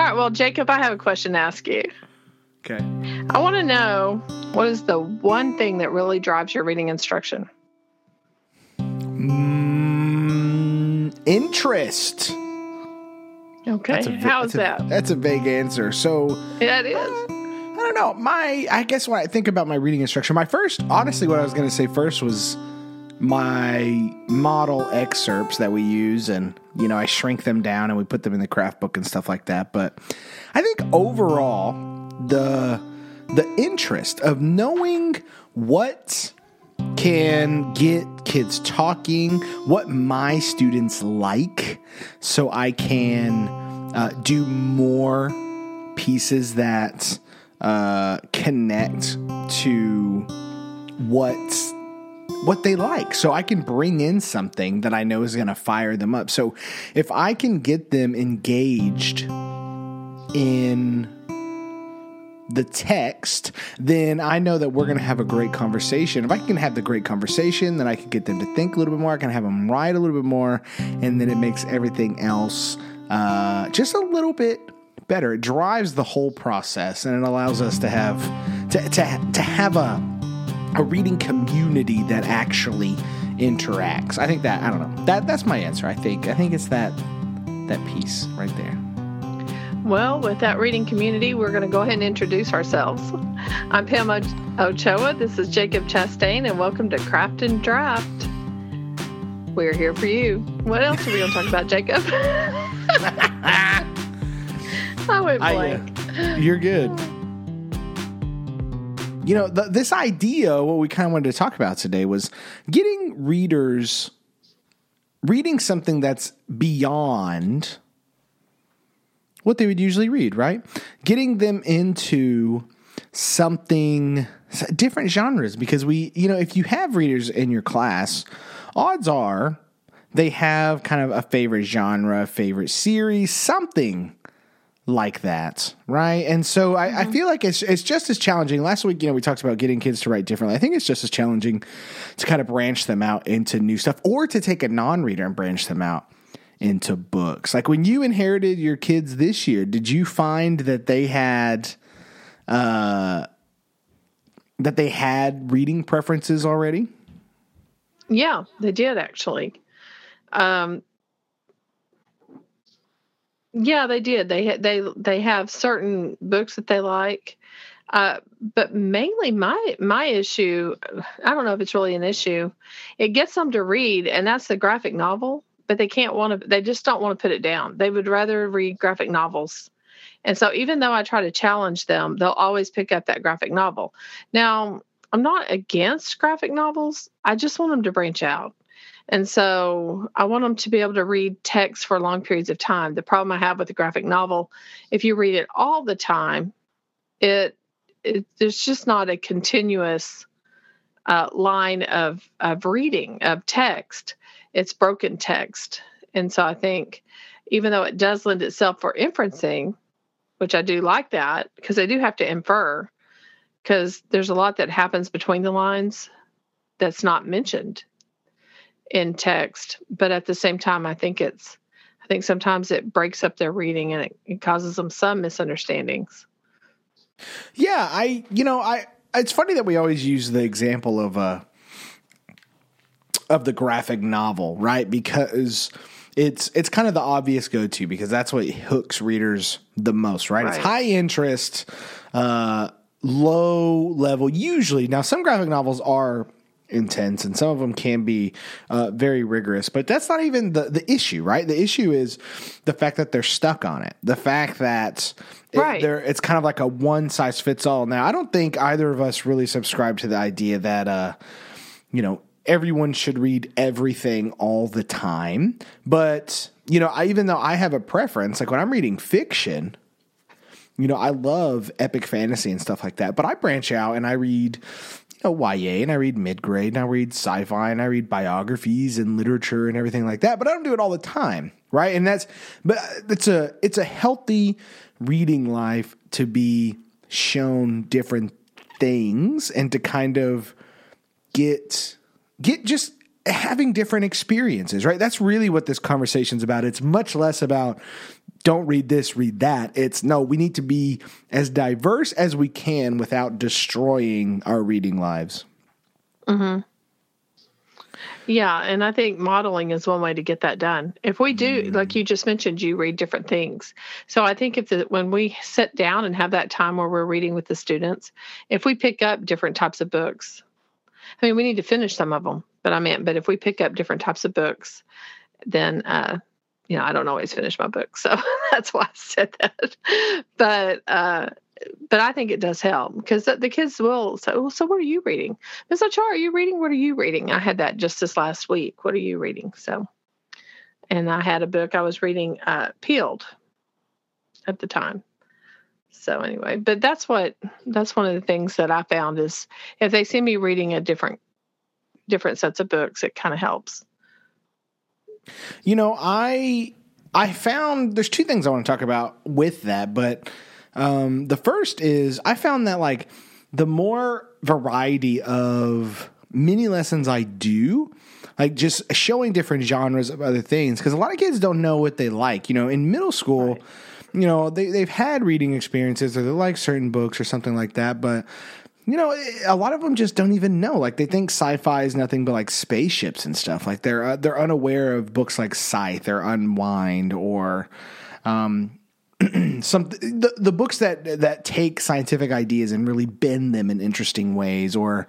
All right, well, Jacob, I have a question to ask you. Okay. I want to know what is the one thing that really drives your reading instruction? Mm, interest. Okay. That's a, How is that's a- that? That's a vague answer. So That is. I don't know. My I guess when I think about my reading instruction, my first honestly what I was going to say first was my model excerpts that we use and you know I shrink them down and we put them in the craft book and stuff like that. But I think overall the the interest of knowing what can get kids talking, what my students like, so I can uh, do more pieces that uh, connect to what what they like so i can bring in something that i know is going to fire them up so if i can get them engaged in the text, then I know that we're going to have a great conversation. If I can have the great conversation, then I can get them to think a little bit more. I can have them write a little bit more, and then it makes everything else uh, just a little bit better. It drives the whole process, and it allows us to have to to, to have a a reading community that actually interacts. I think that I don't know that that's my answer. I think I think it's that that piece right there. Well, with that reading community, we're going to go ahead and introduce ourselves. I'm Pam Ochoa. This is Jacob Chastain, and welcome to Craft and Draft. We're here for you. What else are we going to talk about, Jacob? I went I, blank. uh, you're good. You know, th- this idea, what we kind of wanted to talk about today was getting readers reading something that's beyond what they would usually read, right? Getting them into something different genres because we, you know, if you have readers in your class, odds are they have kind of a favorite genre, favorite series, something like that, right? And so I, I feel like it's it's just as challenging. Last week, you know, we talked about getting kids to write differently. I think it's just as challenging to kind of branch them out into new stuff, or to take a non-reader and branch them out into books. Like when you inherited your kids this year, did you find that they had uh that they had reading preferences already? Yeah, they did actually. Um, yeah, they did. They they they have certain books that they like, uh, but mainly my my issue. I don't know if it's really an issue. It gets them to read, and that's the graphic novel. But they can't want to. They just don't want to put it down. They would rather read graphic novels. And so, even though I try to challenge them, they'll always pick up that graphic novel. Now, I'm not against graphic novels. I just want them to branch out. And so I want them to be able to read text for long periods of time. The problem I have with the graphic novel, if you read it all the time, it, it there's just not a continuous uh, line of of reading of text. It's broken text, and so I think even though it does lend itself for inferencing, which I do like that because they do have to infer, because there's a lot that happens between the lines that's not mentioned in text but at the same time i think it's i think sometimes it breaks up their reading and it, it causes them some misunderstandings Yeah, I you know, I it's funny that we always use the example of a of the graphic novel, right? Because it's it's kind of the obvious go to because that's what hooks readers the most, right? It's high interest, uh, low level. Usually, now some graphic novels are intense and some of them can be uh, very rigorous but that's not even the, the issue right? The issue is the fact that they're stuck on it. The fact that it- Right. they're it's kind of like a one size fits all now i don't think either of us really subscribe to the idea that uh you know everyone should read everything all the time but you know I, even though i have a preference like when i'm reading fiction you know, I love epic fantasy and stuff like that, but I branch out and I read, know, YA and I read mid grade and I read sci fi and I read biographies and literature and everything like that, but I don't do it all the time, right? And that's, but it's a, it's a healthy reading life to be shown different things and to kind of get, get just having different experiences, right? That's really what this conversation's about. It's much less about don't read this, read that. It's no, we need to be as diverse as we can without destroying our reading lives. Mm-hmm. Yeah, and I think modeling is one way to get that done. If we do, mm. like you just mentioned, you read different things. So I think if the, when we sit down and have that time where we're reading with the students, if we pick up different types of books, I mean, we need to finish some of them, but I mean, but if we pick up different types of books, then uh, you know, I don't always finish my books, so that's why I said that. But uh, but I think it does help because the, kids will say, well, so what are you reading? Miss Ochoa, are you reading? What are you reading? I had that just this last week. What are you reading? So, and I had a book I was reading, uh, Peeled at the time. So anyway, but that's what, that's one of the things that I found is if they see me reading a different, different sets of books, it kind of helps. You know, I, I found there's two things I want to talk about with that, but um, the first is I found that like the more variety of mini lessons I do, like just showing different genres of other things, because a lot of kids don't know what they like. You know, in middle school, right. you know, they, they've had reading experiences or they like certain books or something like that, but you know, a lot of them just don't even know. Like they think sci-fi is nothing but like spaceships and stuff. Like they're uh, they're unaware of books like Scythe or Unwind or um, some the, the books that that take scientific ideas and really bend them in interesting ways or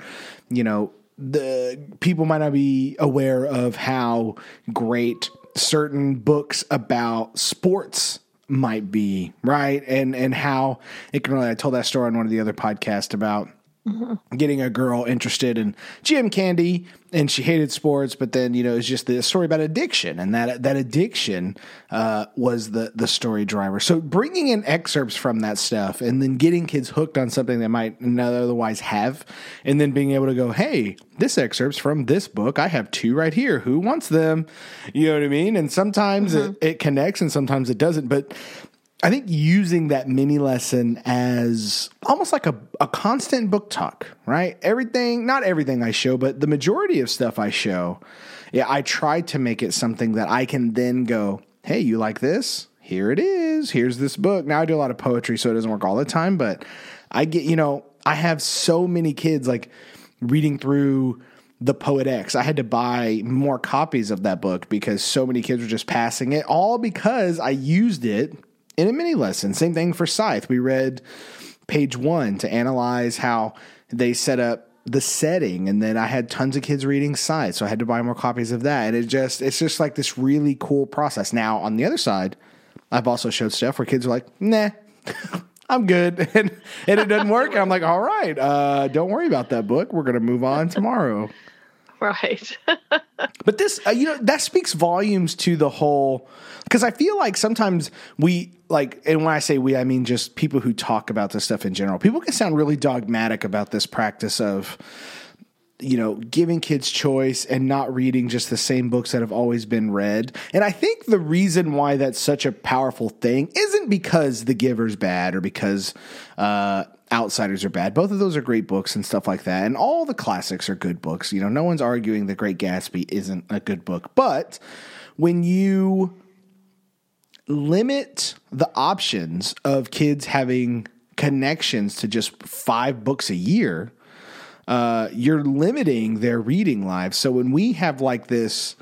you know the people might not be aware of how great certain books about sports might be right? And and how it can really i told that story on one of the other podcasts about Mm-hmm. Getting a girl interested in gym candy, and she hated sports, but then you know it's just the story about addiction, and that that addiction uh, was the the story driver. So bringing in excerpts from that stuff, and then getting kids hooked on something they might not otherwise have, and then being able to go, "Hey, this excerpt's from this book. I have two right here. Who wants them?" You know what I mean? And sometimes mm-hmm. it, it connects, and sometimes it doesn't. But I think using that mini lesson as almost like a, a constant book talk, right? Everything, not everything I show, but the majority of stuff I show, yeah, I try to make it something that I can then go, hey, you like this? Here it is. Here's this book. Now I do a lot of poetry, so it doesn't work all the time, but I get, you know, I have so many kids like reading through the Poet X. I had to buy more copies of that book because so many kids were just passing it, all because I used it in a mini lesson. Same thing for Scythe. We read page one to analyze how they set up the setting and then I had tons of kids reading Scythe, so I had to buy more copies of that. And it just it's just like this really cool process. Now on the other side, I've also showed stuff where kids are like, nah. I'm good. And, and it doesn't work. I'm like, all right, uh, don't worry about that book. We're going to move on tomorrow. Right. but this, uh, you know, that speaks volumes to the whole because I feel like sometimes we like, and when I say we, I mean just people who talk about this stuff in general. People can sound really dogmatic about this practice of, you know, giving kids choice and not reading just the same books that have always been read. And I think the reason why that's such a powerful thing isn't because The Giver's bad or because uh, Outsiders are bad. Both of those are great books and stuff like that. And all the classics are good books. You know, no one's arguing The Great Gatsby isn't a good book. But when you limit the options of kids having connections to just five books a year, uh, you're limiting their reading lives. So when we have like this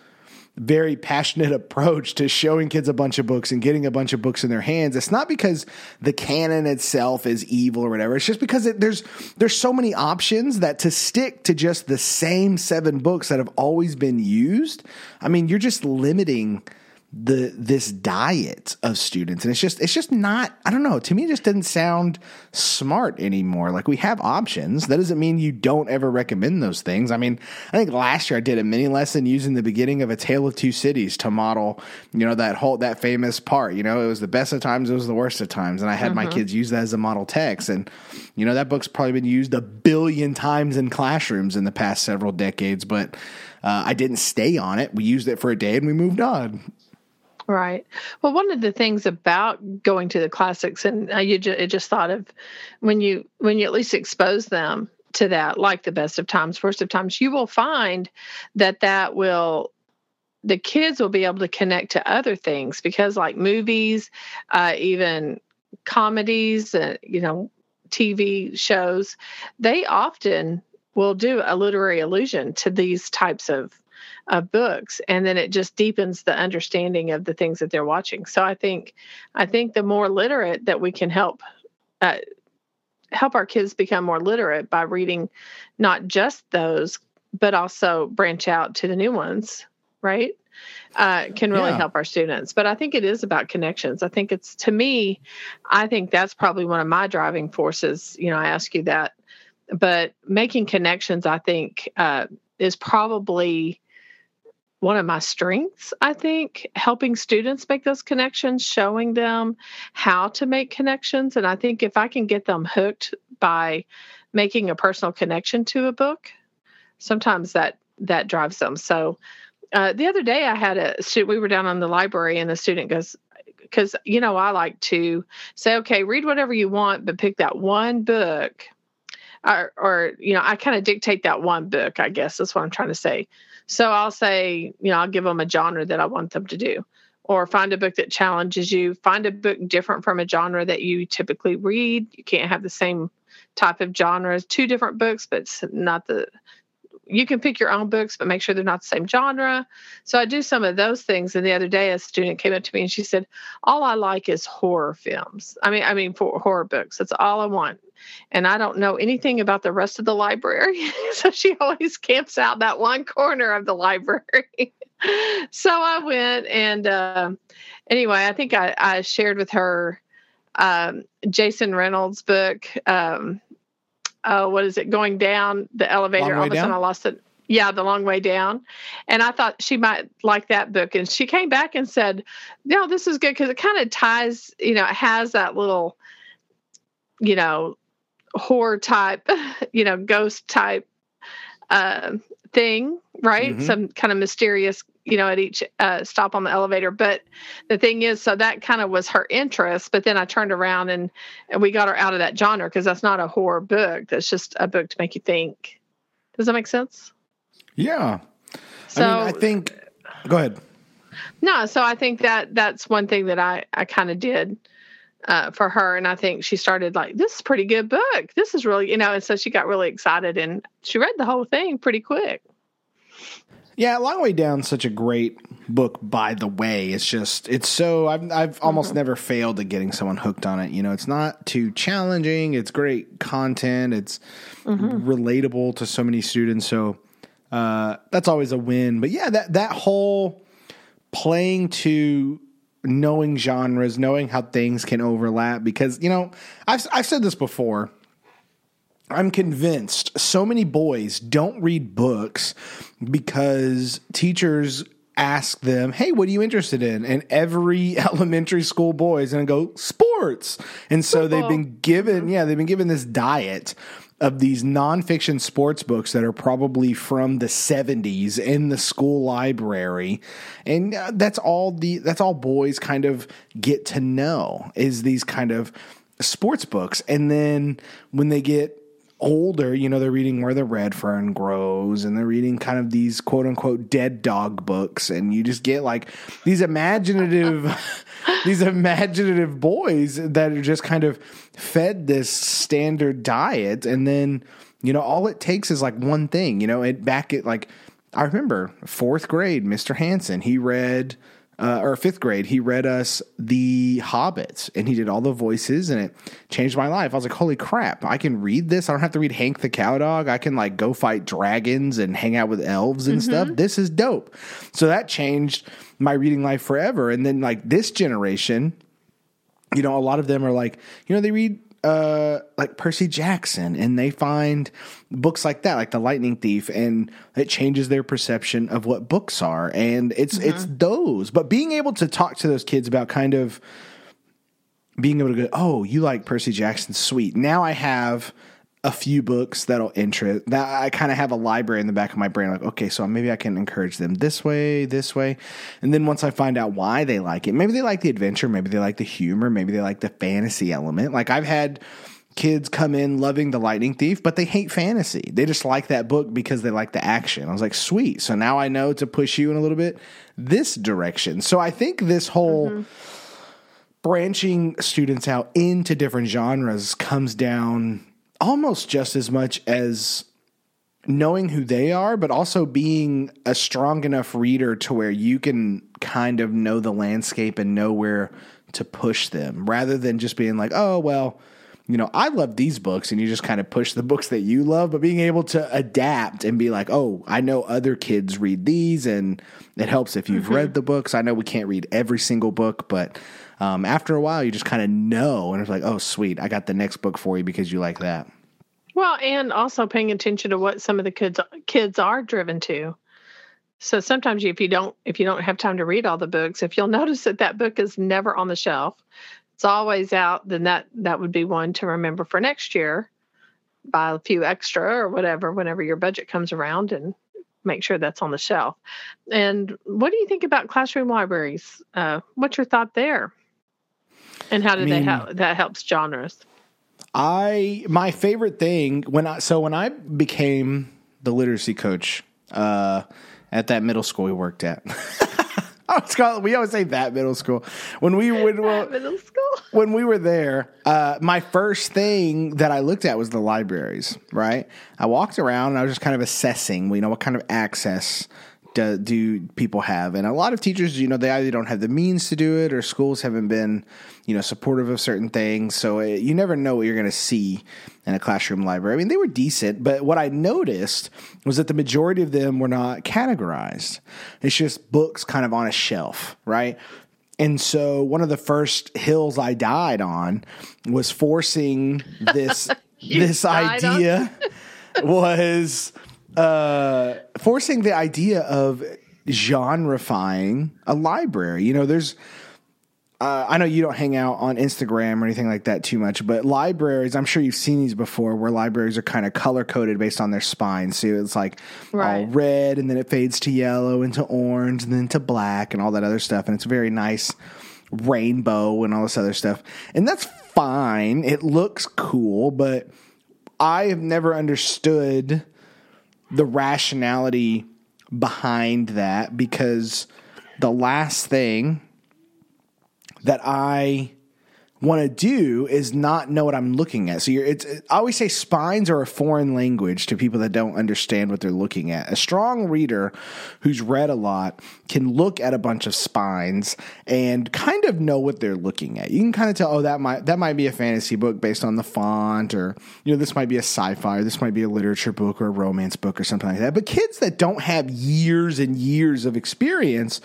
very passionate approach to showing kids a bunch of books and getting a bunch of books in their hands, it's not because the canon itself is evil or whatever. It's just because it, there's there's so many options that to stick to just the same seven books that have always been used. I mean, you're just limiting the this diet of students. And it's just it's just not i don't know to me it just doesn't sound smart anymore. Like we have options. That doesn't mean you don't ever recommend those things. I mean i think last year i did a mini lesson using the beginning of a tale of two cities to model you know that whole that famous part. You know it was the best of times it was the worst of times. And i had mm-hmm. my kids use that as a model text. And you know that book's probably been used a billion times in classrooms in the past several decades. But uh, I didn't stay on it. We used it for a day and we moved on. Right. Well, one of the things about going to the classics, and you ju- just thought of when you when you at least expose them to that, like the best of times, worst of times, you will find that that will the kids will be able to connect to other things because like movies uh, even comedies uh, you know tv shows they often will do a literary allusion to these types of of books and then it just deepens the understanding of the things that they're watching. So i think i think the more literate that we can help uh, help our kids become more literate by reading not just those but also branch out to the new ones right? Uh, can really yeah. help our students. But i think it is about connections. I think it's to me i think that's probably one of my driving forces you know i ask you that. But making connections i think uh, is probably one of my strengths, I think, helping students make those connections, showing them how to make connections. And I think if I can get them hooked by making a personal connection to a book, sometimes that that drives them. So uh, the other day I had a student, we were down on the library and the student goes, because, you know, I like to say, okay, read whatever you want, but pick that one book or, or you know, I kind of dictate that one book, I guess that's what I'm trying to say so I'll say, you know, I'll give them a genre that I want them to do, or find a book that challenges you. Find a book different from a genre that you typically read. You can't have the same type of genre as two different books, but it's not the you can pick your own books, but make sure they're not the same genre. So I do some of those things. And the other day, a student came up to me and she said, "All I like is horror films. I mean, I mean, for horror books. That's all I want." And I don't know anything about the rest of the library, so she always camps out that one corner of the library. so I went and uh, anyway, I think I, I shared with her um, Jason Reynolds' book. Um, uh, what is it? Going down the elevator. All of a sudden i lost it. Yeah the long way down. And i thought she might like that book. And she came back and said no this is good because it kind of ties you know it has that little you know horror type you know ghost type uh, thing right mm-hmm. some kind of mysterious you know, at each uh, stop on the elevator. But the thing is, so that kind of was her interest. But then I turned around and, and we got her out of that genre because that's not a horror book. That's just a book to make you think. Does that make sense? Yeah. So I, mean, I think. Go ahead. No, so I think that that's one thing that I I kind of did. Uh, for her. And I think she started like, this is a pretty good book. This is really, you know, and so she got really excited and she read the whole thing pretty quick. Yeah, Long Way Down such a great book. By the way, it's just it's so I've I've almost mm-hmm. never failed at getting someone hooked on it. You know, it's not too challenging. It's great content. It's mm-hmm. relatable to so many students. So uh, that's always a win. But yeah, that that whole playing to knowing genres, knowing how things can overlap. Because you know, I've I've said this before. I'm convinced so many boys don't read books because teachers ask them, "Hey, what are you interested in?" And every elementary school boy is going to go sports. And so Football. they've been given, mm-hmm. yeah, they've been given this diet of these nonfiction sports books that are probably from the 70s in the school library. And uh, that's all the that's all boys kind of get to know is these kind of sports books. And then when they get older, you know, they're reading Where the Red Fern Grows and they're reading kind of these quote unquote dead dog books. And you just get like these imaginative, these imaginative boys that are just kind of fed this standard diet. And then, you know, all it takes is like one thing, you know, it back at like, I remember fourth grade, Mr. Hanson, he read, uh, or fifth grade, he read us The Hobbits and he did all the voices and it changed my life. I was like, holy crap, I can read this. I don't have to read Hank the Cowdog. I can like go fight dragons and hang out with elves and mm-hmm. stuff. This is dope. So that changed my reading life forever. And then like this generation, you know, a lot of them are like, you know, they read uh, like Percy Jackson, and they find books like that, like The Lightning Thief, and it changes their perception of what books are. And it's mm-hmm. it's those, but being able to talk to those kids about kind of being able to go, oh, you like Percy Jackson, sweet. Now I have a few books that'll interest that I kind of have a library in the back of my brain like okay so maybe I can encourage them this way this way and then once I find out why they like it maybe they like the adventure maybe they like the humor maybe they like the fantasy element like I've had kids come in loving The Lightning Thief, but they hate fantasy. They just like that book because they like the action. I was like, sweet. So now I know to push you in a little bit this direction. So I think this whole mm-hmm. branching students out into different genres comes down almost just as much as knowing who they are, but also being a strong enough reader to where you can kind of know the landscape and know where to push them rather than just being like, oh, well, you know, I love these books and you just kind of push the books that you love, but being able to adapt and be like, oh, I know other kids read these and it helps if you've mm-hmm. read the books. I know we can't read every single book, but um, after a while, you just kind of know and it's like, oh, sweet, I got the next book for you because you like that. Well, and also paying attention to what some of the kids kids are driven to. So sometimes if you don't if you don't have time to read all the books, if you'll notice that that book is never on the shelf, it's always out, then that that would be one to remember for next year. Buy a few extra or whatever whenever your budget comes around and make sure that's on the shelf. And what do you think about classroom libraries? Uh, what's your thought there? And how do I mean, they help that helps genres? I my favorite thing when I so when I became the literacy coach uh, at that middle school we worked at. Oh, we always say that middle school. When we would well, middle school. When we were there, uh, my first thing that I looked at was the libraries. Right, I walked around and I was just kind of assessing. You know what kind of access do, do people have? And a lot of teachers, you know, they either don't have the means to do it, or schools haven't been, you know, supportive of certain things. So it, you never know what you're going to see in a classroom library. I mean, they were decent, but what I noticed was that the majority of them were not categorized. It's just books kind of on a shelf, right? And so one of the first hills I died on was forcing this this idea was uh, forcing the idea of genrefying a library. You know, there's. Uh, I know you don't hang out on Instagram or anything like that too much, but libraries, I'm sure you've seen these before where libraries are kind of color coded based on their spine. So it's like right. all red and then it fades to yellow into orange and then to black and all that other stuff. And it's very nice rainbow and all this other stuff. And that's fine. It looks cool, but I have never understood the rationality behind that because the last thing that I want to do is not know what I'm looking at. So you're, it's, I always say spines are a foreign language to people that don't understand what they're looking at. A strong reader who's read a lot can look at a bunch of spines and kind of know what they're looking at. You can kind of tell, oh, that might that might be a fantasy book based on the font, or you know, this might be a sci-fi, or this might be a literature book or a romance book or something like that. But kids that don't have years and years of experience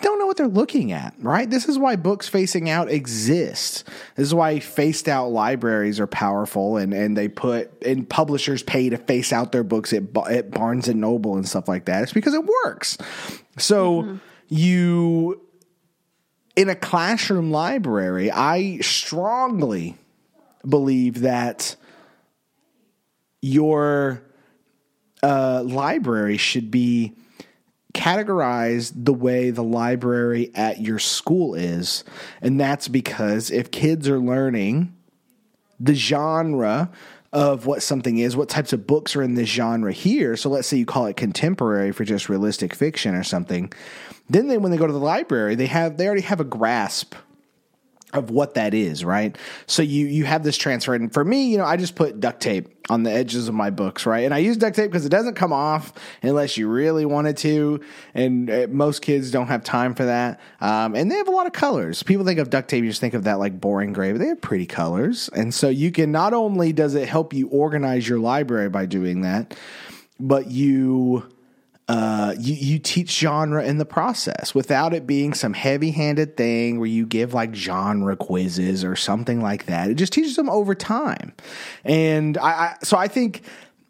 don't know what they're looking at, right? This is why books facing out exist. This is why faced out libraries are powerful and, and they put and publishers pay to face out their books at, at Barnes and Noble and stuff like that. It's because it works. So mm-hmm. you in a classroom library, I strongly believe that your uh, library should be categorized the way the library at your school is. And that's because if kids are learning the genre of what something is, what types of books are in this genre here. So let's say you call it contemporary for just realistic fiction or something. Then they, when they go to the library, they have they already have a grasp of what that is, right? So you you have this transfer, and for me, you know, I just put duct tape on the edges of my books, right? And I use duct tape because it doesn't come off unless you really wanted to, and uh, most kids don't have time for that. Um, and they have a lot of colors. People think of duct tape, you just think of that like boring gray, but they have pretty colors, and so you can not only does it help you organize your library by doing that, but you uh, you, you teach genre in the process without it being some heavy handed thing where you give like genre quizzes or something like that. It just teaches them over time. And I, I so I think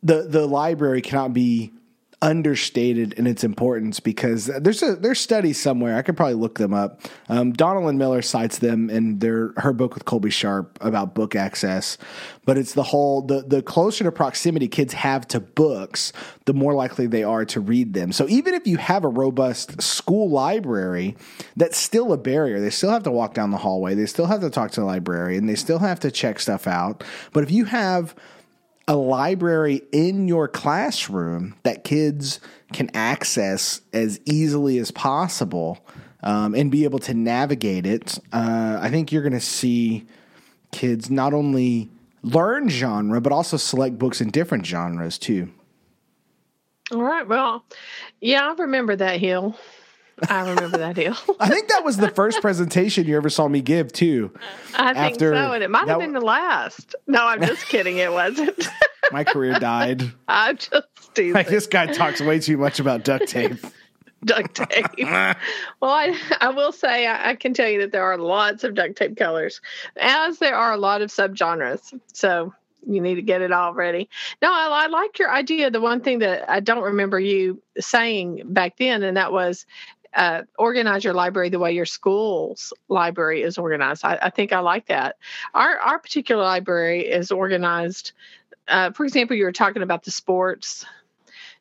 the, the library cannot be understated in its importance because there's a there's studies somewhere I could probably look them up. Um, Donalyn Miller cites them in their her book with Colby Sharp about book access, but it's the whole the the closer to proximity kids have to books, the more likely they are to read them. So even if you have a robust school library, that's still a barrier. They still have to walk down the hallway. They still have to talk to the librarian. They still have to check stuff out. But if you have a library in your classroom that kids can access as easily as possible um, and be able to navigate it, uh, I think you're going to see kids not only learn genre, but also select books in different genres too. All right. Well, yeah, I remember that hill. I remember that deal. I think that was the first presentation you ever saw me give too. I think so, and it might have been the last. No, I'm just kidding. It wasn't. my career died. I'm just teasing. Like, this guy talks way too much about duct tape. duct tape. well, I I will say I, I, can tell you that there are lots of duct tape colors, as there are a lot of subgenres. So you need to get it all ready. No, I, I like your idea. The one thing that I don't remember you saying back then, and that was uh, organize your library the way your school's library is organized. I, I, think I like that. Our our particular library is organized. Uh, for example, you were talking about the sports.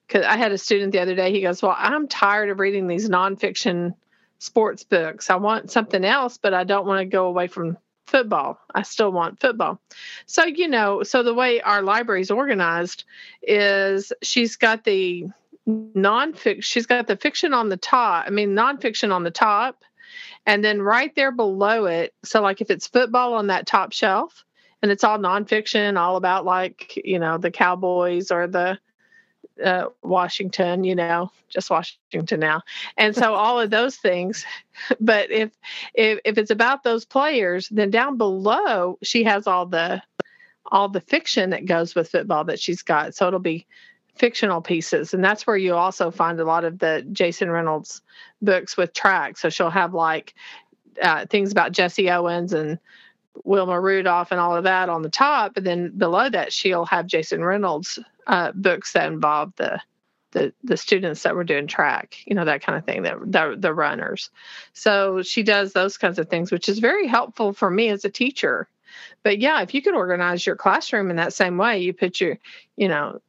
Because I had a student the other day. He goes, "Well, I'm tired of reading these nonfiction sports books. I want something else, but I don't want to go away from football. I still want football." So you know, so the way our library is organized is she's got the nonfiction. She's got the fiction on the top. I mean, nonfiction on the top, and then right there below it. So, like, if it's football on that top shelf, and it's all nonfiction, all about like you know the Cowboys or the uh, Washington, you know, just Washington now, and so all of those things. But if if if it's about those players, then down below she has all the all the fiction that goes with football that she's got. So it'll be fictional pieces. And that's where you also find a lot of the jason reynolds books with tracks. So she'll have like uh, things about jesse owens and wilma rudolph and all of that on the top. And then below that she'll have jason reynolds uh, books that involve the the the students that were doing track you know that kind of thing that the, the runners. So she does those kinds of things which is very helpful for me as a teacher. But yeah if you could organize your classroom in that same way you put your you know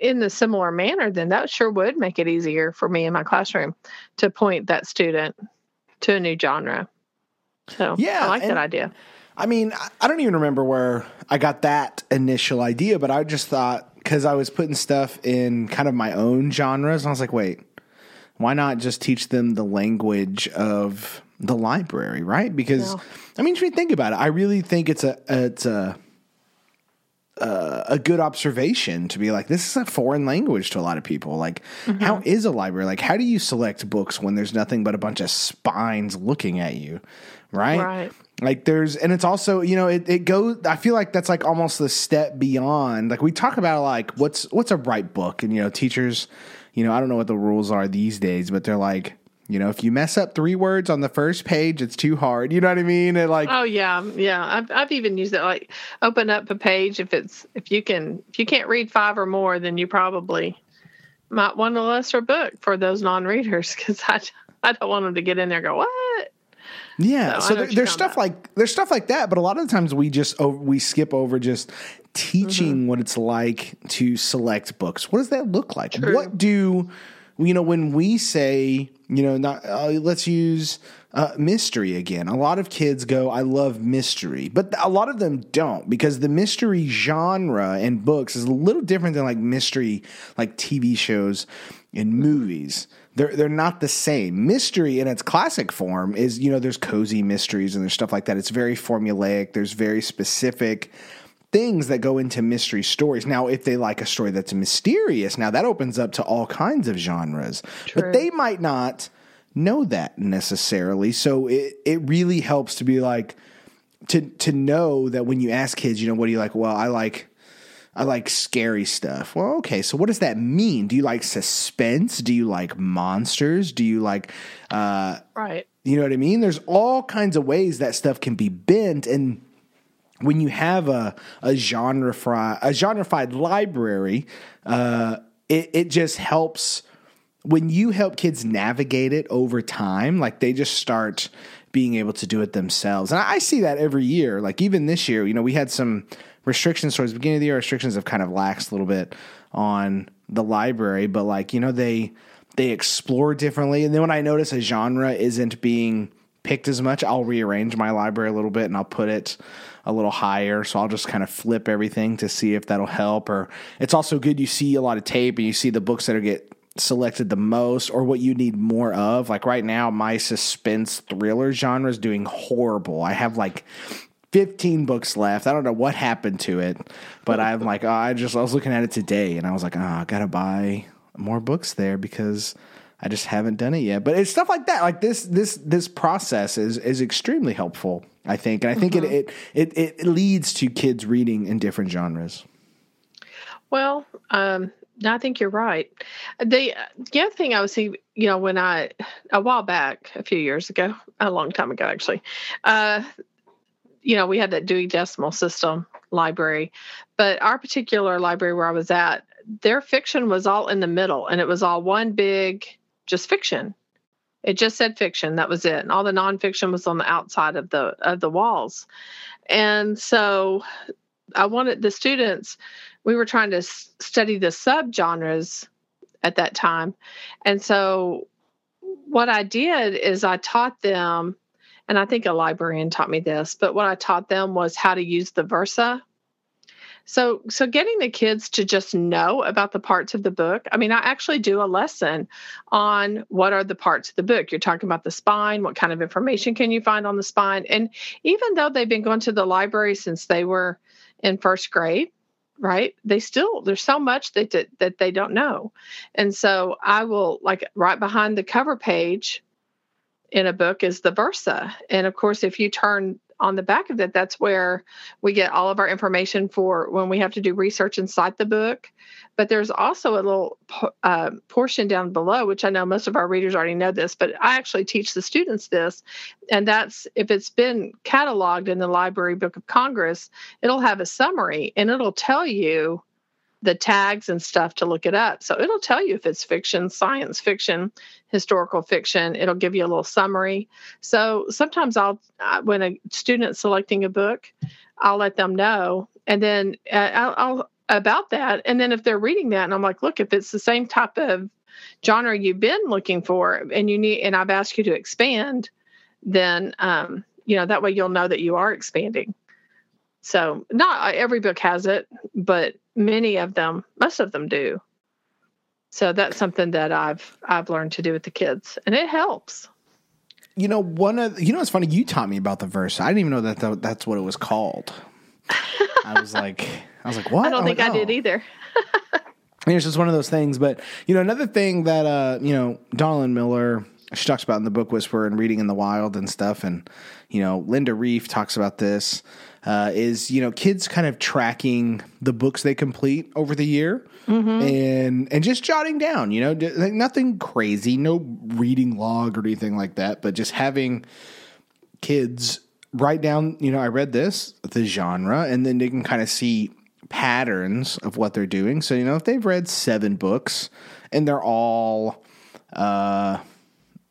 in the similar manner, then that sure would make it easier for me in my classroom to point that student to a new genre. So yeah, I like that idea. I mean, I don't even remember where I got that initial idea, but I just thought because I was putting stuff in kind of my own genres, I was like, wait, why not just teach them the language of the library, right? Because no. I mean, if you think about it, I really think it's a it's a uh, a good observation to be like, this is a foreign language to a lot of people. Like, mm-hmm. how is a library? Like, how do you select books when there's nothing but a bunch of spines looking at you? Right. Right. Like there's, and it's also, you know, it, it goes, I feel like that's like almost the step beyond. Like we talk about like what's, what's a right book and, you know, teachers, you know, I don't know what the rules are these days, but they're like, you know, if you mess up three words on the first page, it's too hard. You know what I mean? And like, oh yeah, yeah. I've I've even used it. Like, open up a page if it's if you can if you can't read five or more, then you probably might want a lesser book for those non-readers because I I don't want them to get in there and go what. Yeah, so, so there, there's stuff about. like there's stuff like that, but a lot of the times we just oh, we skip over just teaching mm-hmm. what it's like to select books. What does that look like? True. What do you know when we say you know, not uh, let's use uh, mystery again. A lot of kids go, "I love mystery," but a lot of them don't because the mystery genre in books is a little different than like mystery, like TV shows and movies. They're they're not the same. Mystery in its classic form is you know there's cozy mysteries and there's stuff like that. It's very formulaic. There's very specific things that go into mystery stories. Now, if they like a story that's mysterious, now that opens up to all kinds of genres. True. But they might not know that necessarily. So it it really helps to be like to to know that when you ask kids, you know, what do you like? Well, I like I like scary stuff. Well, okay, so what does that mean? Do you like suspense? Do you like monsters? Do you like uh Right. You know what I mean? There's all kinds of ways that stuff can be bent and when you have a a genre a genrefied library, uh, it, it just helps when you help kids navigate it over time, like they just start being able to do it themselves. And I, I see that every year. Like even this year, you know, we had some restrictions towards the beginning of the year. Restrictions have kind of laxed a little bit on the library, but like, you know, they they explore differently. And then when I notice a genre isn't being picked as much, I'll rearrange my library a little bit and I'll put it a little higher. So I'll just kind of flip everything to see if that'll help. Or it's also good you see a lot of tape and you see the books that are get selected the most or what you need more of. Like right now, my suspense thriller genre is doing horrible. I have like 15 books left. I don't know what happened to it, but I'm like, oh, I just, I was looking at it today and I was like, oh, I gotta buy more books there because I just haven't done it yet. But it's stuff like that. Like this, this, this process is, is extremely helpful, I think. And I think mm-hmm. it, it, it, it leads to kids reading in different genres. Well, um, I think you're right. The the other thing I was seeing, you know, when I a while back, a few years ago, a long time ago actually, uh, you know, we had that Dewey Decimal System library, but our particular library where I was at, their fiction was all in the middle, and it was all one big just fiction. It just said fiction. That was it, and all the nonfiction was on the outside of the of the walls. And so, I wanted the students we were trying to study the subgenres at that time. And so what I did is I taught them, and I think a librarian taught me this, but what I taught them was how to use the verso. So so getting the kids to just know about the parts of the book. I mean, I actually do a lesson on what are the parts of the book. You're talking about the spine, what kind of information can you find on the spine? And even though they've been going to the library since they were in first grade, right they still there's so much that, that they don't know and so i will like right behind the cover page in a book is the verso and of course if you turn on the back of it, that's where we get all of our information for when we have to do research inside the book. But there's also a little uh, portion down below, which I know most of our readers already know this, but I actually teach the students this. And that's if it's been cataloged in the Library Book of Congress, it'll have a summary and it'll tell you the tags and stuff to look it up. So it'll tell you if it's fiction, science fiction, historical fiction. It'll give you a little summary. So sometimes I'll, when a student's selecting a book, I'll let them know, and then uh, I'll, I'll about that. And then if they're reading that, and I'm like, look, if it's the same type of genre you've been looking for, and you need, and I've asked you to expand, then um, you know that way you'll know that you are expanding. So not every book has it, but many of them, most of them do. So that's something that I've I've learned to do with the kids, and it helps. You know, one of you know, it's funny. You taught me about the verso. I didn't even know that that's what it was called. I was like, I was like, what? I don't think like, I oh. did either. Mean, it's just one of those things. But you know, another thing that uh, you know, Donalyn Miller she talks about in the book Whisperer and Reading in the Wild and stuff, and you know, Linda Rief talks about this uh, is you know kids kind of tracking the books they complete over the year mm-hmm. and and just jotting down you know like nothing crazy no reading log or anything like that but just having kids write down you know i read this the genre and then they can kind of see patterns of what they're doing so you know if they've read seven books and they're all uh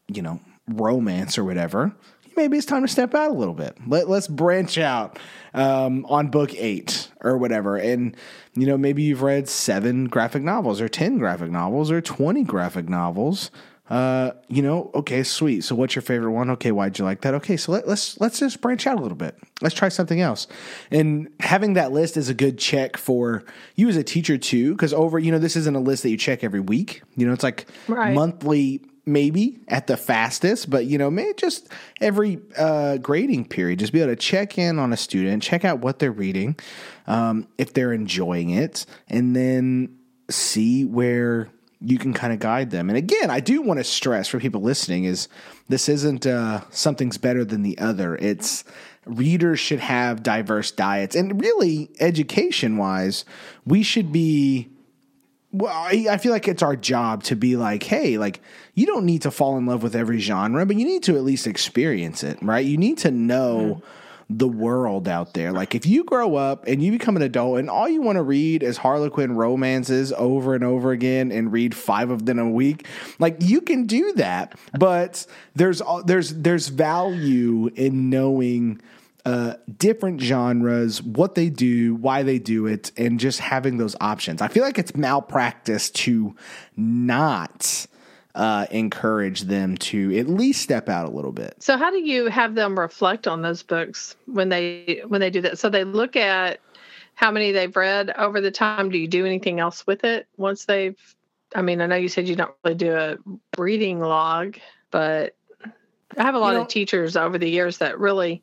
you know romance or whatever maybe it's time to step out a little bit. Let, let's branch out um, on book eight or whatever. And, you know, maybe you've read seven graphic novels or 10 graphic novels or 20 graphic novels. Uh, you know, okay, sweet. So what's your favorite one? Okay, why'd you like that? Okay, so let, let's let's just branch out a little bit. Let's try something else. And having that list is a good check for you as a teacher too, because over, you know, this isn't a list that you check every week. You know, it's like right. monthly maybe at the fastest, but you know, maybe just every uh, grading period, just be able to check in on a student, check out what they're reading, um, if they're enjoying it, and then see where you can kind of guide them. And again, I do want to stress for people listening is this isn't uh, something's better than the other. It's readers should have diverse diets, and really, education wise, we should be well, I feel like it's our job to be like, hey, like you don't need to fall in love with every genre, but you need to at least experience it, right? You need to know the world out there. Like if you grow up and you become an adult and all you want to read is Harlequin romances over and over again and read five of them a week, like you can do that. But there's there's there's value in knowing uh, different genres, what they do, why they do it, and just having those options. I feel like it's malpractice to not uh, encourage them to at least step out a little bit. So, how do you have them reflect on those books when they when they do that? So they look at how many they've read over the time. Do you do anything else with it once they've? I mean, I know you said you don't really do a reading log, but I have a lot you know, of teachers over the years that really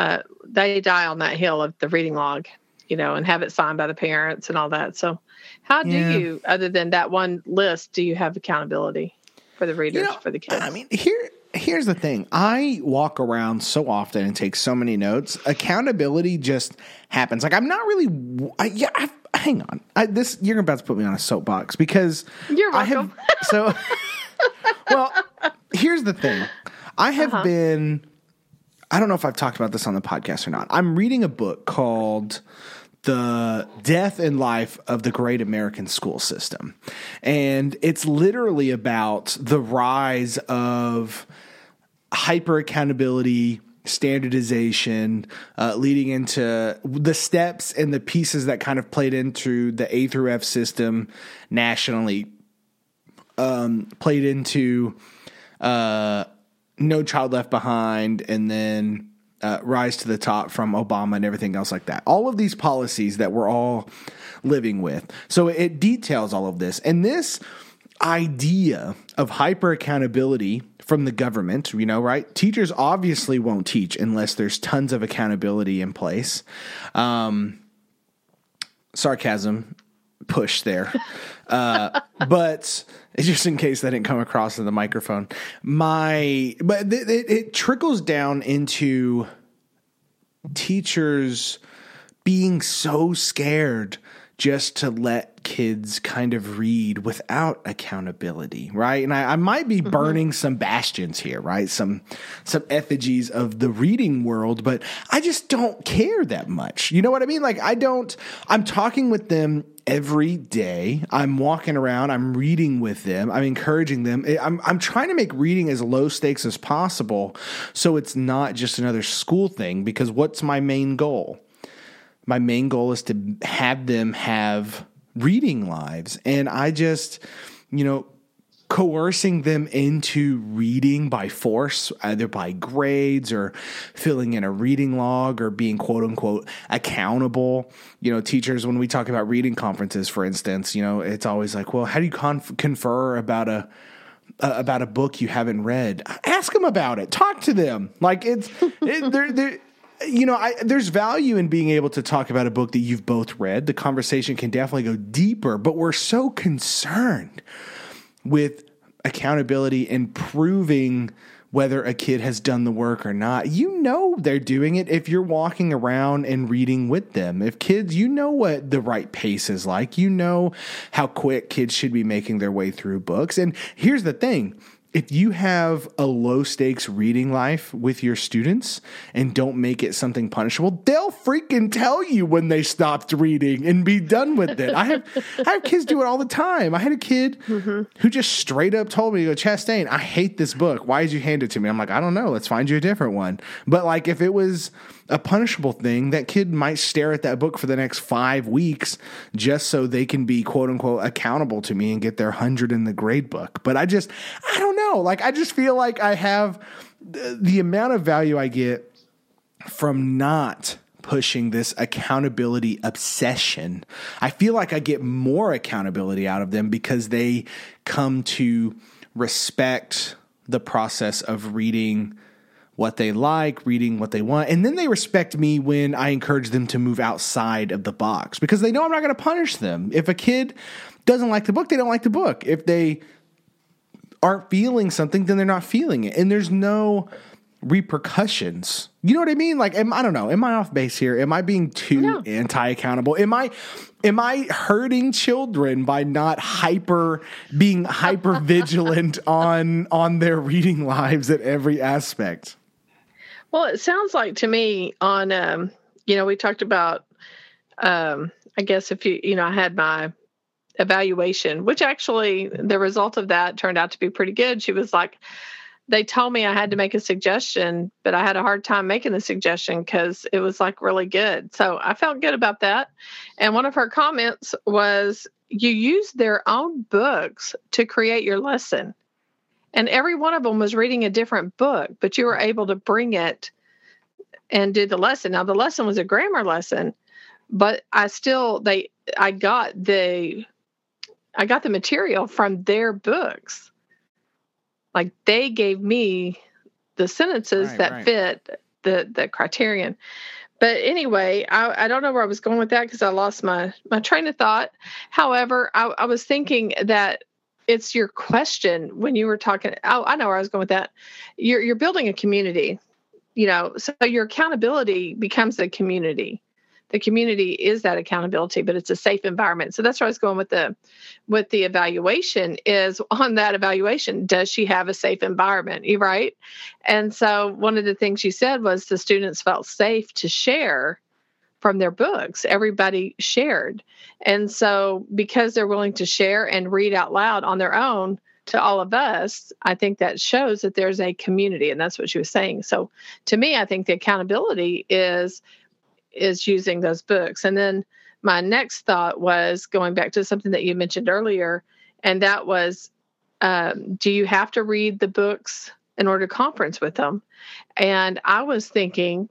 uh, they die on that hill of the reading log, you know, and have it signed by the parents and all that. So, how do yeah. you, other than that one list, do you have accountability for the readers, you know, for the kids? I mean, here, here's the thing I walk around so often and take so many notes. Accountability just happens. Like, I'm not really, I, yeah, I, hang on. I, this, you're about to put me on a soapbox because you're welcome. I have, so, well, here's the thing I have uh-huh. been I don't know if I've talked about this on the podcast or not. I'm reading a book called the death and life of the great American school system. And it's literally about the rise of hyper accountability, standardization, uh, leading into the steps and the pieces that kind of played into the A through F system nationally, um, played into. Uh, no Child Left Behind, and then uh, Race to the Top from Obama and everything else like that. All of these policies that we're all living with. So it details all of this. And this idea of hyper accountability from the government, you know, right? Teachers obviously won't teach unless there's tons of accountability in place. Um, sarcasm push there. Uh, but just in case that didn't come across in the microphone, my but it, it trickles down into teachers being so scared just to let kids kind of read without accountability, right? And I, I might be mm-hmm. burning mm-hmm. some bastions here, right? Some some effigies of the reading world, but I just don't care that much. You know what I mean? Like I don't. I'm talking with them every day. I'm walking around. I'm reading with them. I'm encouraging them. I'm I'm trying to make reading as low stakes as possible, so it's not just another school thing. Because what's my main goal? my main goal is to have them have reading lives. And I just, you know, coercing them into reading by force, either by grades or filling in a reading log or being quote unquote accountable. You know, teachers, when we talk about reading conferences, for instance, you know, it's always like, well, how do you conf- confer about a, uh, about a book you haven't read, ask them about it. Talk to them. Like it's, it, they're, they're, you know, I, there's value in being able to talk about a book that you've both read. The conversation can definitely go deeper, but we're so concerned with accountability and proving whether a kid has done the work or not. You know they're doing it if you're walking around and reading with them. If kids, you know what the right pace is like. You know how quick kids should be making their way through books. And here's the thing if you have a low stakes reading life with your students and don't make it something punishable, they'll freaking tell you when they stopped reading and be done with it. I have I have kids do it all the time. I had a kid mm-hmm. who just straight up told me, "Go Chastain, I hate this book. Why did you hand it to me?" I'm like, "I don't know. Let's find you a different one." But like if it was a punishable thing, that kid might stare at that book for the next five weeks just so they can be quote unquote accountable to me and get their hundred in the grade book. But I just, I don't know. Like, I just feel like I have the, the amount of value I get from not pushing this accountability obsession. I feel like I get more accountability out of them because they come to respect the process of reading what they like, reading what they want. And then they respect me when I encourage them to move outside of the box because they know I'm not going to punish them. If a kid doesn't like the book, they don't like the book. If they aren't feeling something, then they're not feeling it. And there's no repercussions. You know what I mean? Like, am, I don't know. Am I off base here? Am I being too no. anti accountable? Am I am I hurting children by not hyper being hyper vigilant on on their reading lives at every aspect? Well, it sounds like to me on, um, you know, we talked about, um, I guess if you, you know, I had my evaluation, which actually the result of that turned out to be pretty good. She was like, they told me I had to make a suggestion, but I had a hard time making the suggestion because it was like really good. So I felt good about that. And one of her comments was, You use their own books to create your lesson. And every one of them was reading a different book, but you were able to bring it and do the lesson. Now, the lesson was a grammar lesson, but I still, they, I got the, I got the material from their books like they gave me the sentences right, that right. fit the the criterion but anyway I, I don't know where i was going with that because i lost my my train of thought however I, I was thinking that it's your question when you were talking oh i know where i was going with that. You're you're building a community you know so your accountability becomes a community. The community is that accountability but it's a safe environment. So that's where i was going with the with the evaluation is on that evaluation does she have a safe environment right? And so one of the things you said was the students felt safe to share from their books everybody shared and so because they're willing to share and read out loud on their own to all of us, I think that shows that there's a community, and that's what she was saying. So, to me, I think the accountability is is using those books. And then my next thought was going back to something that you mentioned earlier, and that was um, do you have to read the books in order to conference with them? And I was thinking,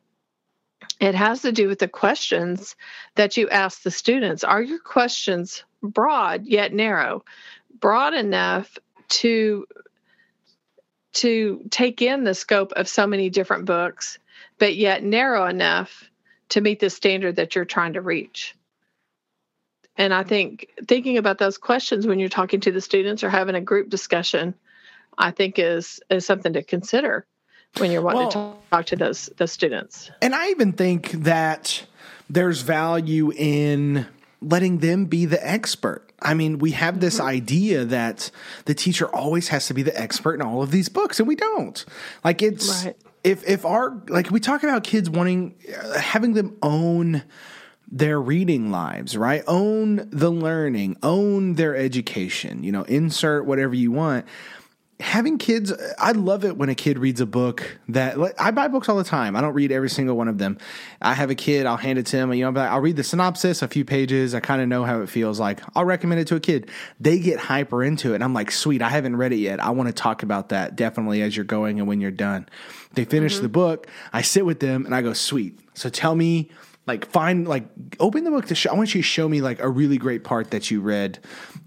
it has to do with the questions that you ask the students. Are your questions broad yet narrow? Broad enough to to take in the scope of so many different books, but yet narrow enough to meet the standard that you're trying to reach. And I think thinking about those questions when you're talking to the students or having a group discussion, I think is is something to consider when you're wanting well, to talk to those those students. And I even think that there's value in letting them be the expert. I mean, we have this mm-hmm. idea that the teacher always has to be the expert in all of these books, and we don't. Like it's right if if our like we talk about kids wanting having them own their reading lives, right? Own the learning, own their education, you know, insert whatever you want having kids i love it when a kid reads a book that i buy books all the time. I don't read every single one of them. I have a kid i'll hand it to him you know i'll read the synopsis a few pages i kind of know how it feels like. I'll recommend it to a kid. They get hyper into it and i'm like sweet i haven't read it yet. I want to talk about that definitely as you're going and when you're done. They finish mm-hmm. the book i sit with them and i go sweet. So tell me like find like open the book to show i want you to show me like a really great part that you read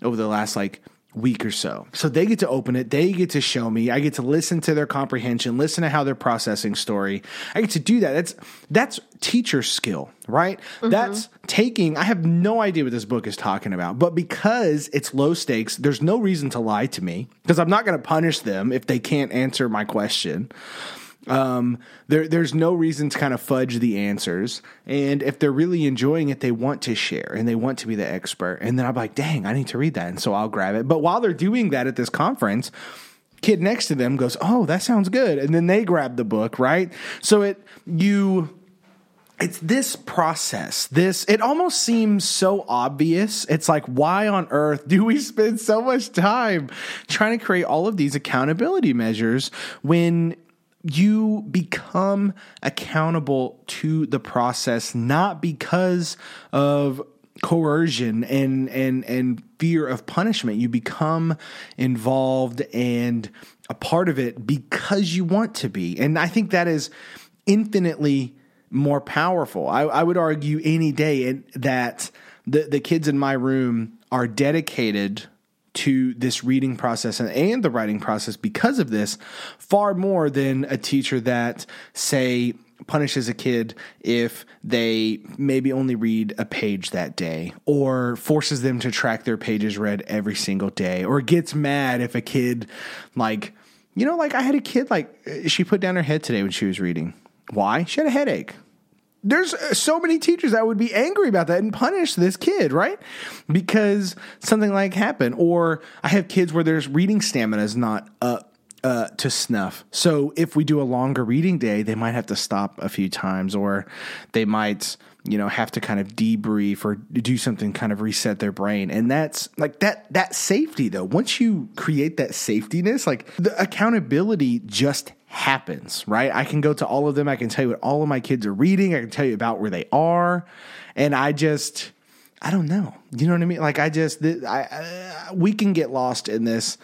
over the last like week or so. So they get to open it, they get to show me, I get to listen to their comprehension, listen to how they're processing story. I get to do that. That's that's teacher skill, right? Mm-hmm. That's taking I have no idea what this book is talking about, but because it's low stakes, there's no reason to lie to me because I'm not going to punish them if they can't answer my question. Um, there, there's no reason to kind of fudge the answers. And if they're really enjoying it, they want to share and they want to be the expert. And then I'm like, dang, I need to read that. And so I'll grab it. But while they're doing that at this conference, kid next to them goes, oh, that sounds good. And then they grab the book, right? So it, you, it's this process this it almost seems so obvious it's like why on earth do we spend so much time trying to create all of these accountability measures when you become accountable to the process not because of coercion and and and fear of punishment. You become involved and a part of it because you want to be. And i think that is infinitely more powerful. I, I would argue any day that the, the kids in my room are dedicated to this reading process and, and the writing process because of this far more than a teacher that say punishes a kid if they maybe only read a page that day or forces them to track their pages read every single day or gets mad if a kid like you know like I had a kid like she put down her head today when she was reading. Why? She had a headache there's uh, so many teachers that would be angry about that and punish this kid, right? Because something like happened. Or I have kids where there's reading stamina is not up uh, to snuff. So if we do a longer reading day, they might have to stop a few times, or they might you know have to kind of debrief or do something kind of reset their brain. And that's like that that safety though. Once you create that safetiness like the accountability just happens right? I can go to all of them. I can tell you what all of my kids are reading. I can tell you about where they are. And i just i don't know. You know what i mean? Like i just I, I we can get lost in this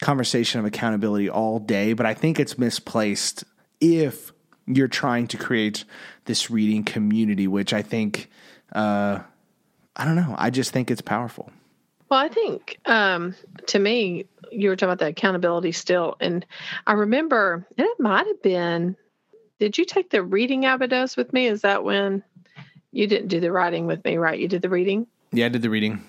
conversation of accountability all day but i think it's misplaced if you're trying to create this reading community, which I think, uh, I don't know, I just think it's powerful. Well, I think um, to me, you were talking about the accountability still, and I remember, and it might have been. Did you take the reading Abydos with me? Is that when you didn't do the writing with me, right? You did the reading. Yeah, I did the reading.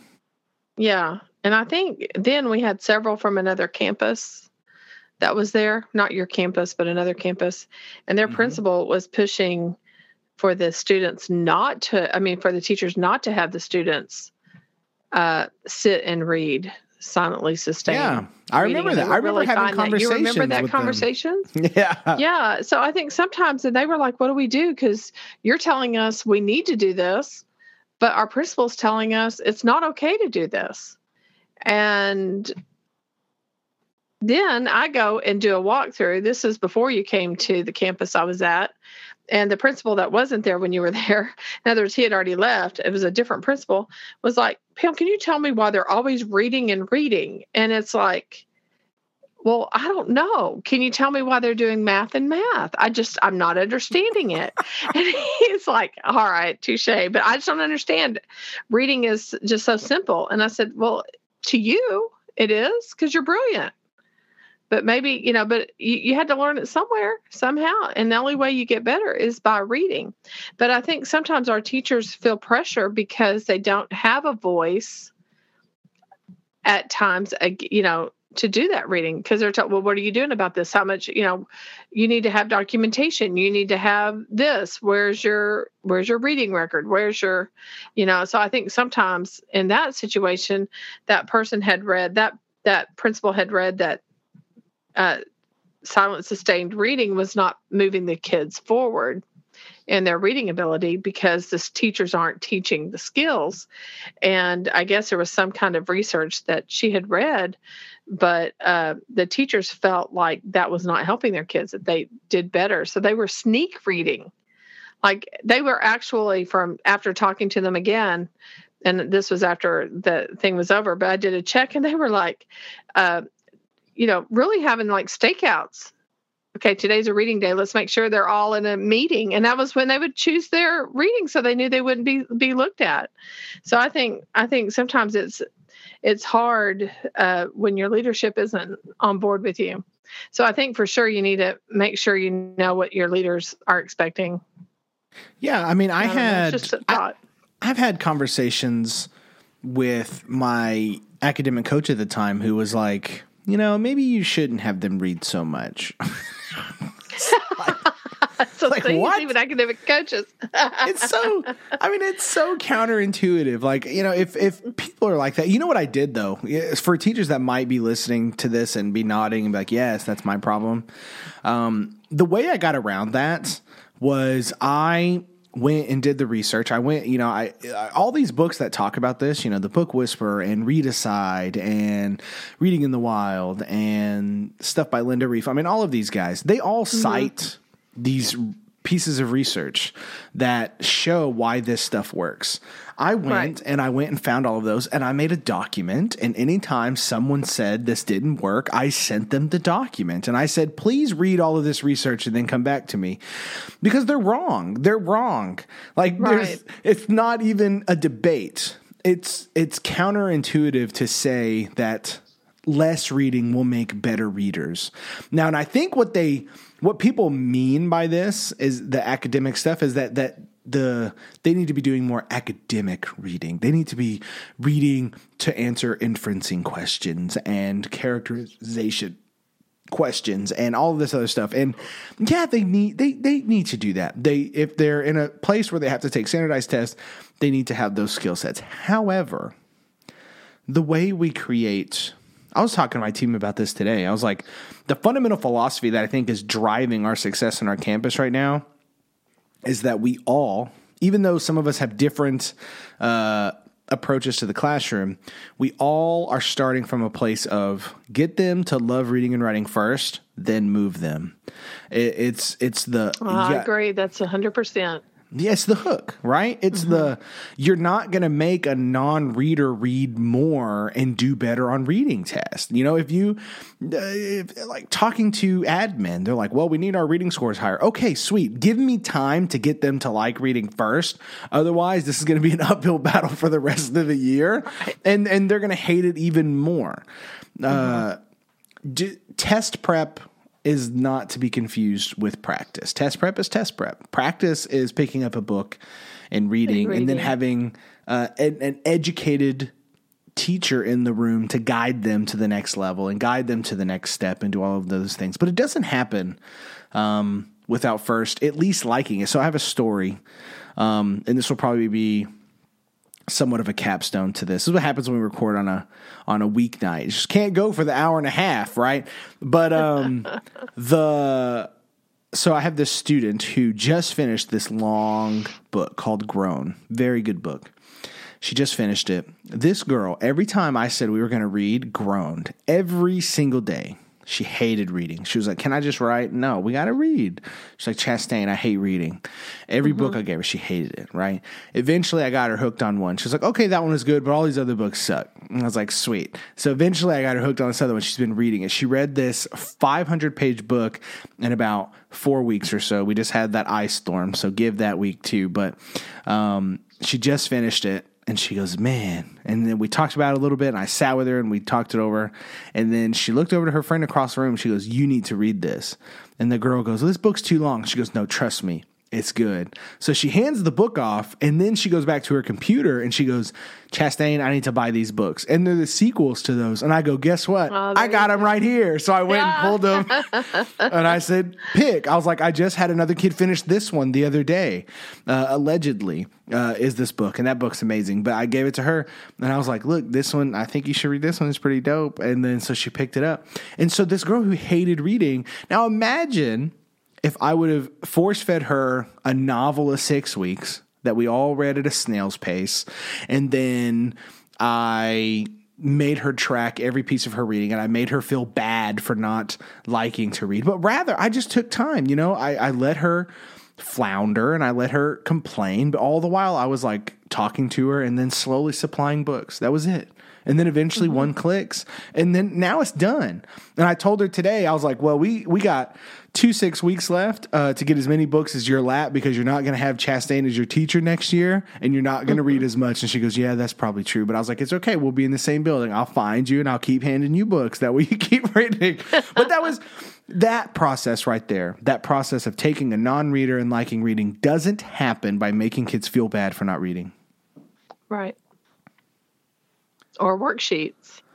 Yeah, and I think then we had several from another campus that was there, not your campus, but another campus. And their mm-hmm. principal was pushing for the students not to, I mean, for the teachers not to have the students uh, sit and read silently sustained. Yeah, I remember that. I remember really having conversations. You remember that conversation? Yeah, yeah. So I think sometimes, and they were like, "What do we do?" Because you're telling us we need to do this, but our principal's telling us it's not okay to do this, and then I go and do a walkthrough. This is before you came to the campus I was at. And the principal that wasn't there when you were there, in other words, he had already left. It was a different principal, was like, Pam, can you tell me why they're always reading and reading? And it's like, well, I don't know. Can you tell me why they're doing math and math? I just, I'm not understanding it. and he's like, all right, touche. But I just don't understand. Reading is just so simple. And I said, well, to you, it is because you're brilliant but maybe you know but you, you had to learn it somewhere somehow. And the only way you get better is by reading. But i think sometimes our teachers feel pressure because they don't have a voice at times uh, you know to do that reading. Because they're told well what are you doing about this? How much you know you need to have documentation. You need to have this. Where's your where's your reading record? Where's your you know. So i think sometimes in that situation that person had read that that principal had read that uh, silent sustained reading was not moving the kids forward in their reading ability because the teachers aren't teaching the skills. And I guess there was some kind of research that she had read, but uh, the teachers felt like that was not helping their kids, that they did better. So they were sneak reading. Like they were actually from after talking to them again, and this was after the thing was over, but I did a check and they were like, uh, you know, really having like stakeouts. Okay, today's a reading day. Let's make sure they're all in a meeting. And that was when they would choose their reading so they knew they wouldn't be be looked at. So I think I think sometimes it's it's hard uh, when your leadership isn't on board with you. So I think for sure you need to make sure you know what your leaders are expecting. Yeah, I mean, I, I had know, just a thought. I, I've had conversations with my academic coach at the time who was like, you know, maybe you shouldn't have them read so much. so like what? Even academic coaches. it's so. I mean, it's so counterintuitive. Like you know, if if people are like that, you know what I did though. For teachers that might be listening to this and be nodding and be like, "Yes, that's my problem." Um, the way I got around that was I went and did the research. I went, you know, I, I, all these books that talk about this, you know, the Book Whisperer and Readicide and Reading in the Wild and stuff by Linda Rief. I mean, all of these guys, they all mm-hmm. cite these pieces of research that show why this stuff works. I went right. and I went and found all of those and I made a document. And anytime someone said this didn't work, I sent them the document and I said, please read all of this research and then come back to me because they're wrong. They're wrong. Like, right. it's not even a debate. It's, it's counterintuitive to say that less reading will make better readers. Now, and I think what they, what people mean by this is the academic stuff is that that the they need to be doing more academic reading. They need to be reading to answer inferencing questions and characterization questions and all this other stuff. And yeah, they need they they need to do that. They if they're in a place where they have to take standardized tests, they need to have those skill sets. However, the way we create I was talking to my team about this today. I was like, the fundamental philosophy that I think is driving our success in our campus right now is that we all, even though some of us have different uh, approaches to the classroom, we all are starting from a place of get them to love reading and writing first, then move them. It, it's it's the I agree. That's hundred percent. Yeah, it's the hook, right? It's mm-hmm. the you're not going to make a non-reader read more and do better on reading tests. You know, if you uh, if, like talking to admin, they're like, "Well, we need our reading scores higher." Okay, sweet. Give me time to get them to like reading first. Otherwise, this is going to be an uphill battle for the rest of the year, and and they're going to hate it even more. Uh, mm-hmm. Uh, d- test prep is not to be confused with practice. Test prep is test prep. Practice is picking up a book and reading, and, reading. and then having uh, an, an, educated teacher in the room to guide them to the next level and guide them to the next step and do all of those things. But it doesn't happen um, without first at least liking it. So I have a story, um, and this will probably be somewhat of a capstone to this. This is what happens when we record on a on a weeknight. You just can't go for the hour and a half, right? But um the so I have this student who just finished this long book called Grown. Very good book. She just finished it. This girl, every time I said we were going to read, groaned every single day. She hated reading. She was like, Can I just write? No, we got to read. She's like, Chastain, I hate reading. Every mm-hmm. book I gave her, she hated it, right? Eventually, I got her hooked on one. She was like, Okay, that one is good, but all these other books suck. And I was like, Sweet. So eventually, I got her hooked on this other one. She's been reading it. She read this 500 page book in about four weeks or so. We just had that ice storm, so give that week too. But um, she just finished it and she goes, Man. And then we talked about it a little bit, and I sat with her and we talked it over. And then she looked over to her friend across the room. She goes, You need to read this. And the girl goes, This book's too long. She goes, No, trust me. It's good. So she hands the book off, and then she goes back to her computer and she goes, Chastain, I need to buy these books. And they're the sequels to those. And I go, Guess what? Oh, I got them right here. So I went yeah. and pulled them. and I said, Pick. I was like, I just had another kid finish this one the other day, uh, allegedly. Uh, is this book and that book's amazing but i gave it to her and i was like look this one i think you should read this one it's pretty dope and then so she picked it up and so this girl who hated reading now imagine if I would have force fed her a novel of six weeks that we all read at a snail's pace, and then I made her track every piece of her reading and I made her feel bad for not liking to read. But rather, I just took time, you know, I, I let her flounder and I let her complain, but all the while I was like talking to her and then slowly supplying books. That was it. And then eventually mm-hmm. one clicks and then now it's done. And I told her today, I was like, well, we, we got two six weeks left uh, to get as many books as your lap because you're not going to have Chastain as your teacher next year and you're not going to read mm-hmm. as much. And she goes, Yeah, that's probably true. But I was like, It's okay. We'll be in the same building. I'll find you and I'll keep handing you books. That way you keep reading. but that was that process right there. That process of taking a non reader and liking reading doesn't happen by making kids feel bad for not reading. Right. Or worksheets.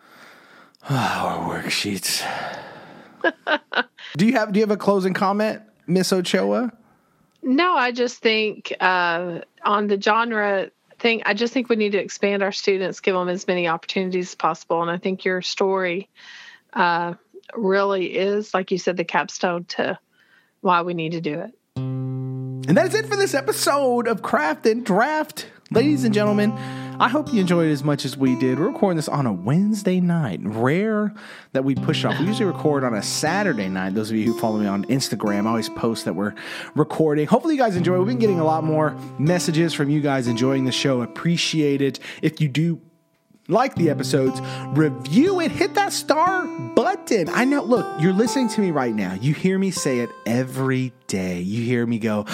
Oh, worksheets. do you have do you have a closing comment, Miss Ochoa? No, I just think uh, on the genre thing, I just think we need to expand our students, give them as many opportunities as possible, and I think your story uh, really is, like you said, the capstone to why we need to do it. And that is it for this episode of Craft and Draft. Ladies and gentlemen, I hope you enjoyed it as much as we did. We're recording this on a Wednesday night. Rare that we push off. We usually record on a Saturday night. Those of you who follow me on Instagram, I always post that we're recording. Hopefully, you guys enjoy. We've been getting a lot more messages from you guys enjoying the show. Appreciate it. If you do like the episodes, review it, hit that star button. I know, look, you're listening to me right now. You hear me say it every day. You hear me go,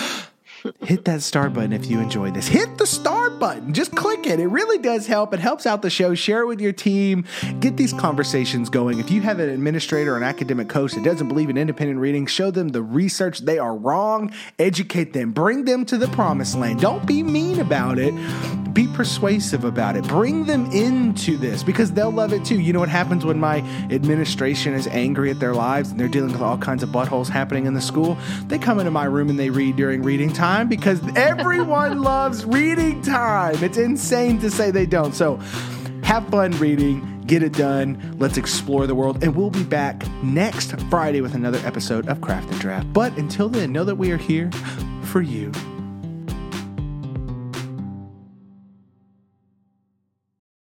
hit that star button if you enjoy this. Hit the star button. Just click it. It really does help. It helps out the show. Share it with your team. Get these conversations going. If you have an administrator or an academic coach that doesn't believe in independent reading, show them the research. They are wrong. Educate them. Bring them to the promised land. Don't be mean about it. Be persuasive about it. Bring them into this because they'll love it too. You know what happens when my administration is angry at their lives and they're dealing with all kinds of buttholes happening in the school? They come into my room and they read during reading time time because everyone loves reading time. It's insane to say they don't. So have fun reading. get it done. Let's explore the world. And we'll be back next Friday with another episode of Craft and Draft. But until then, know that we are here for you.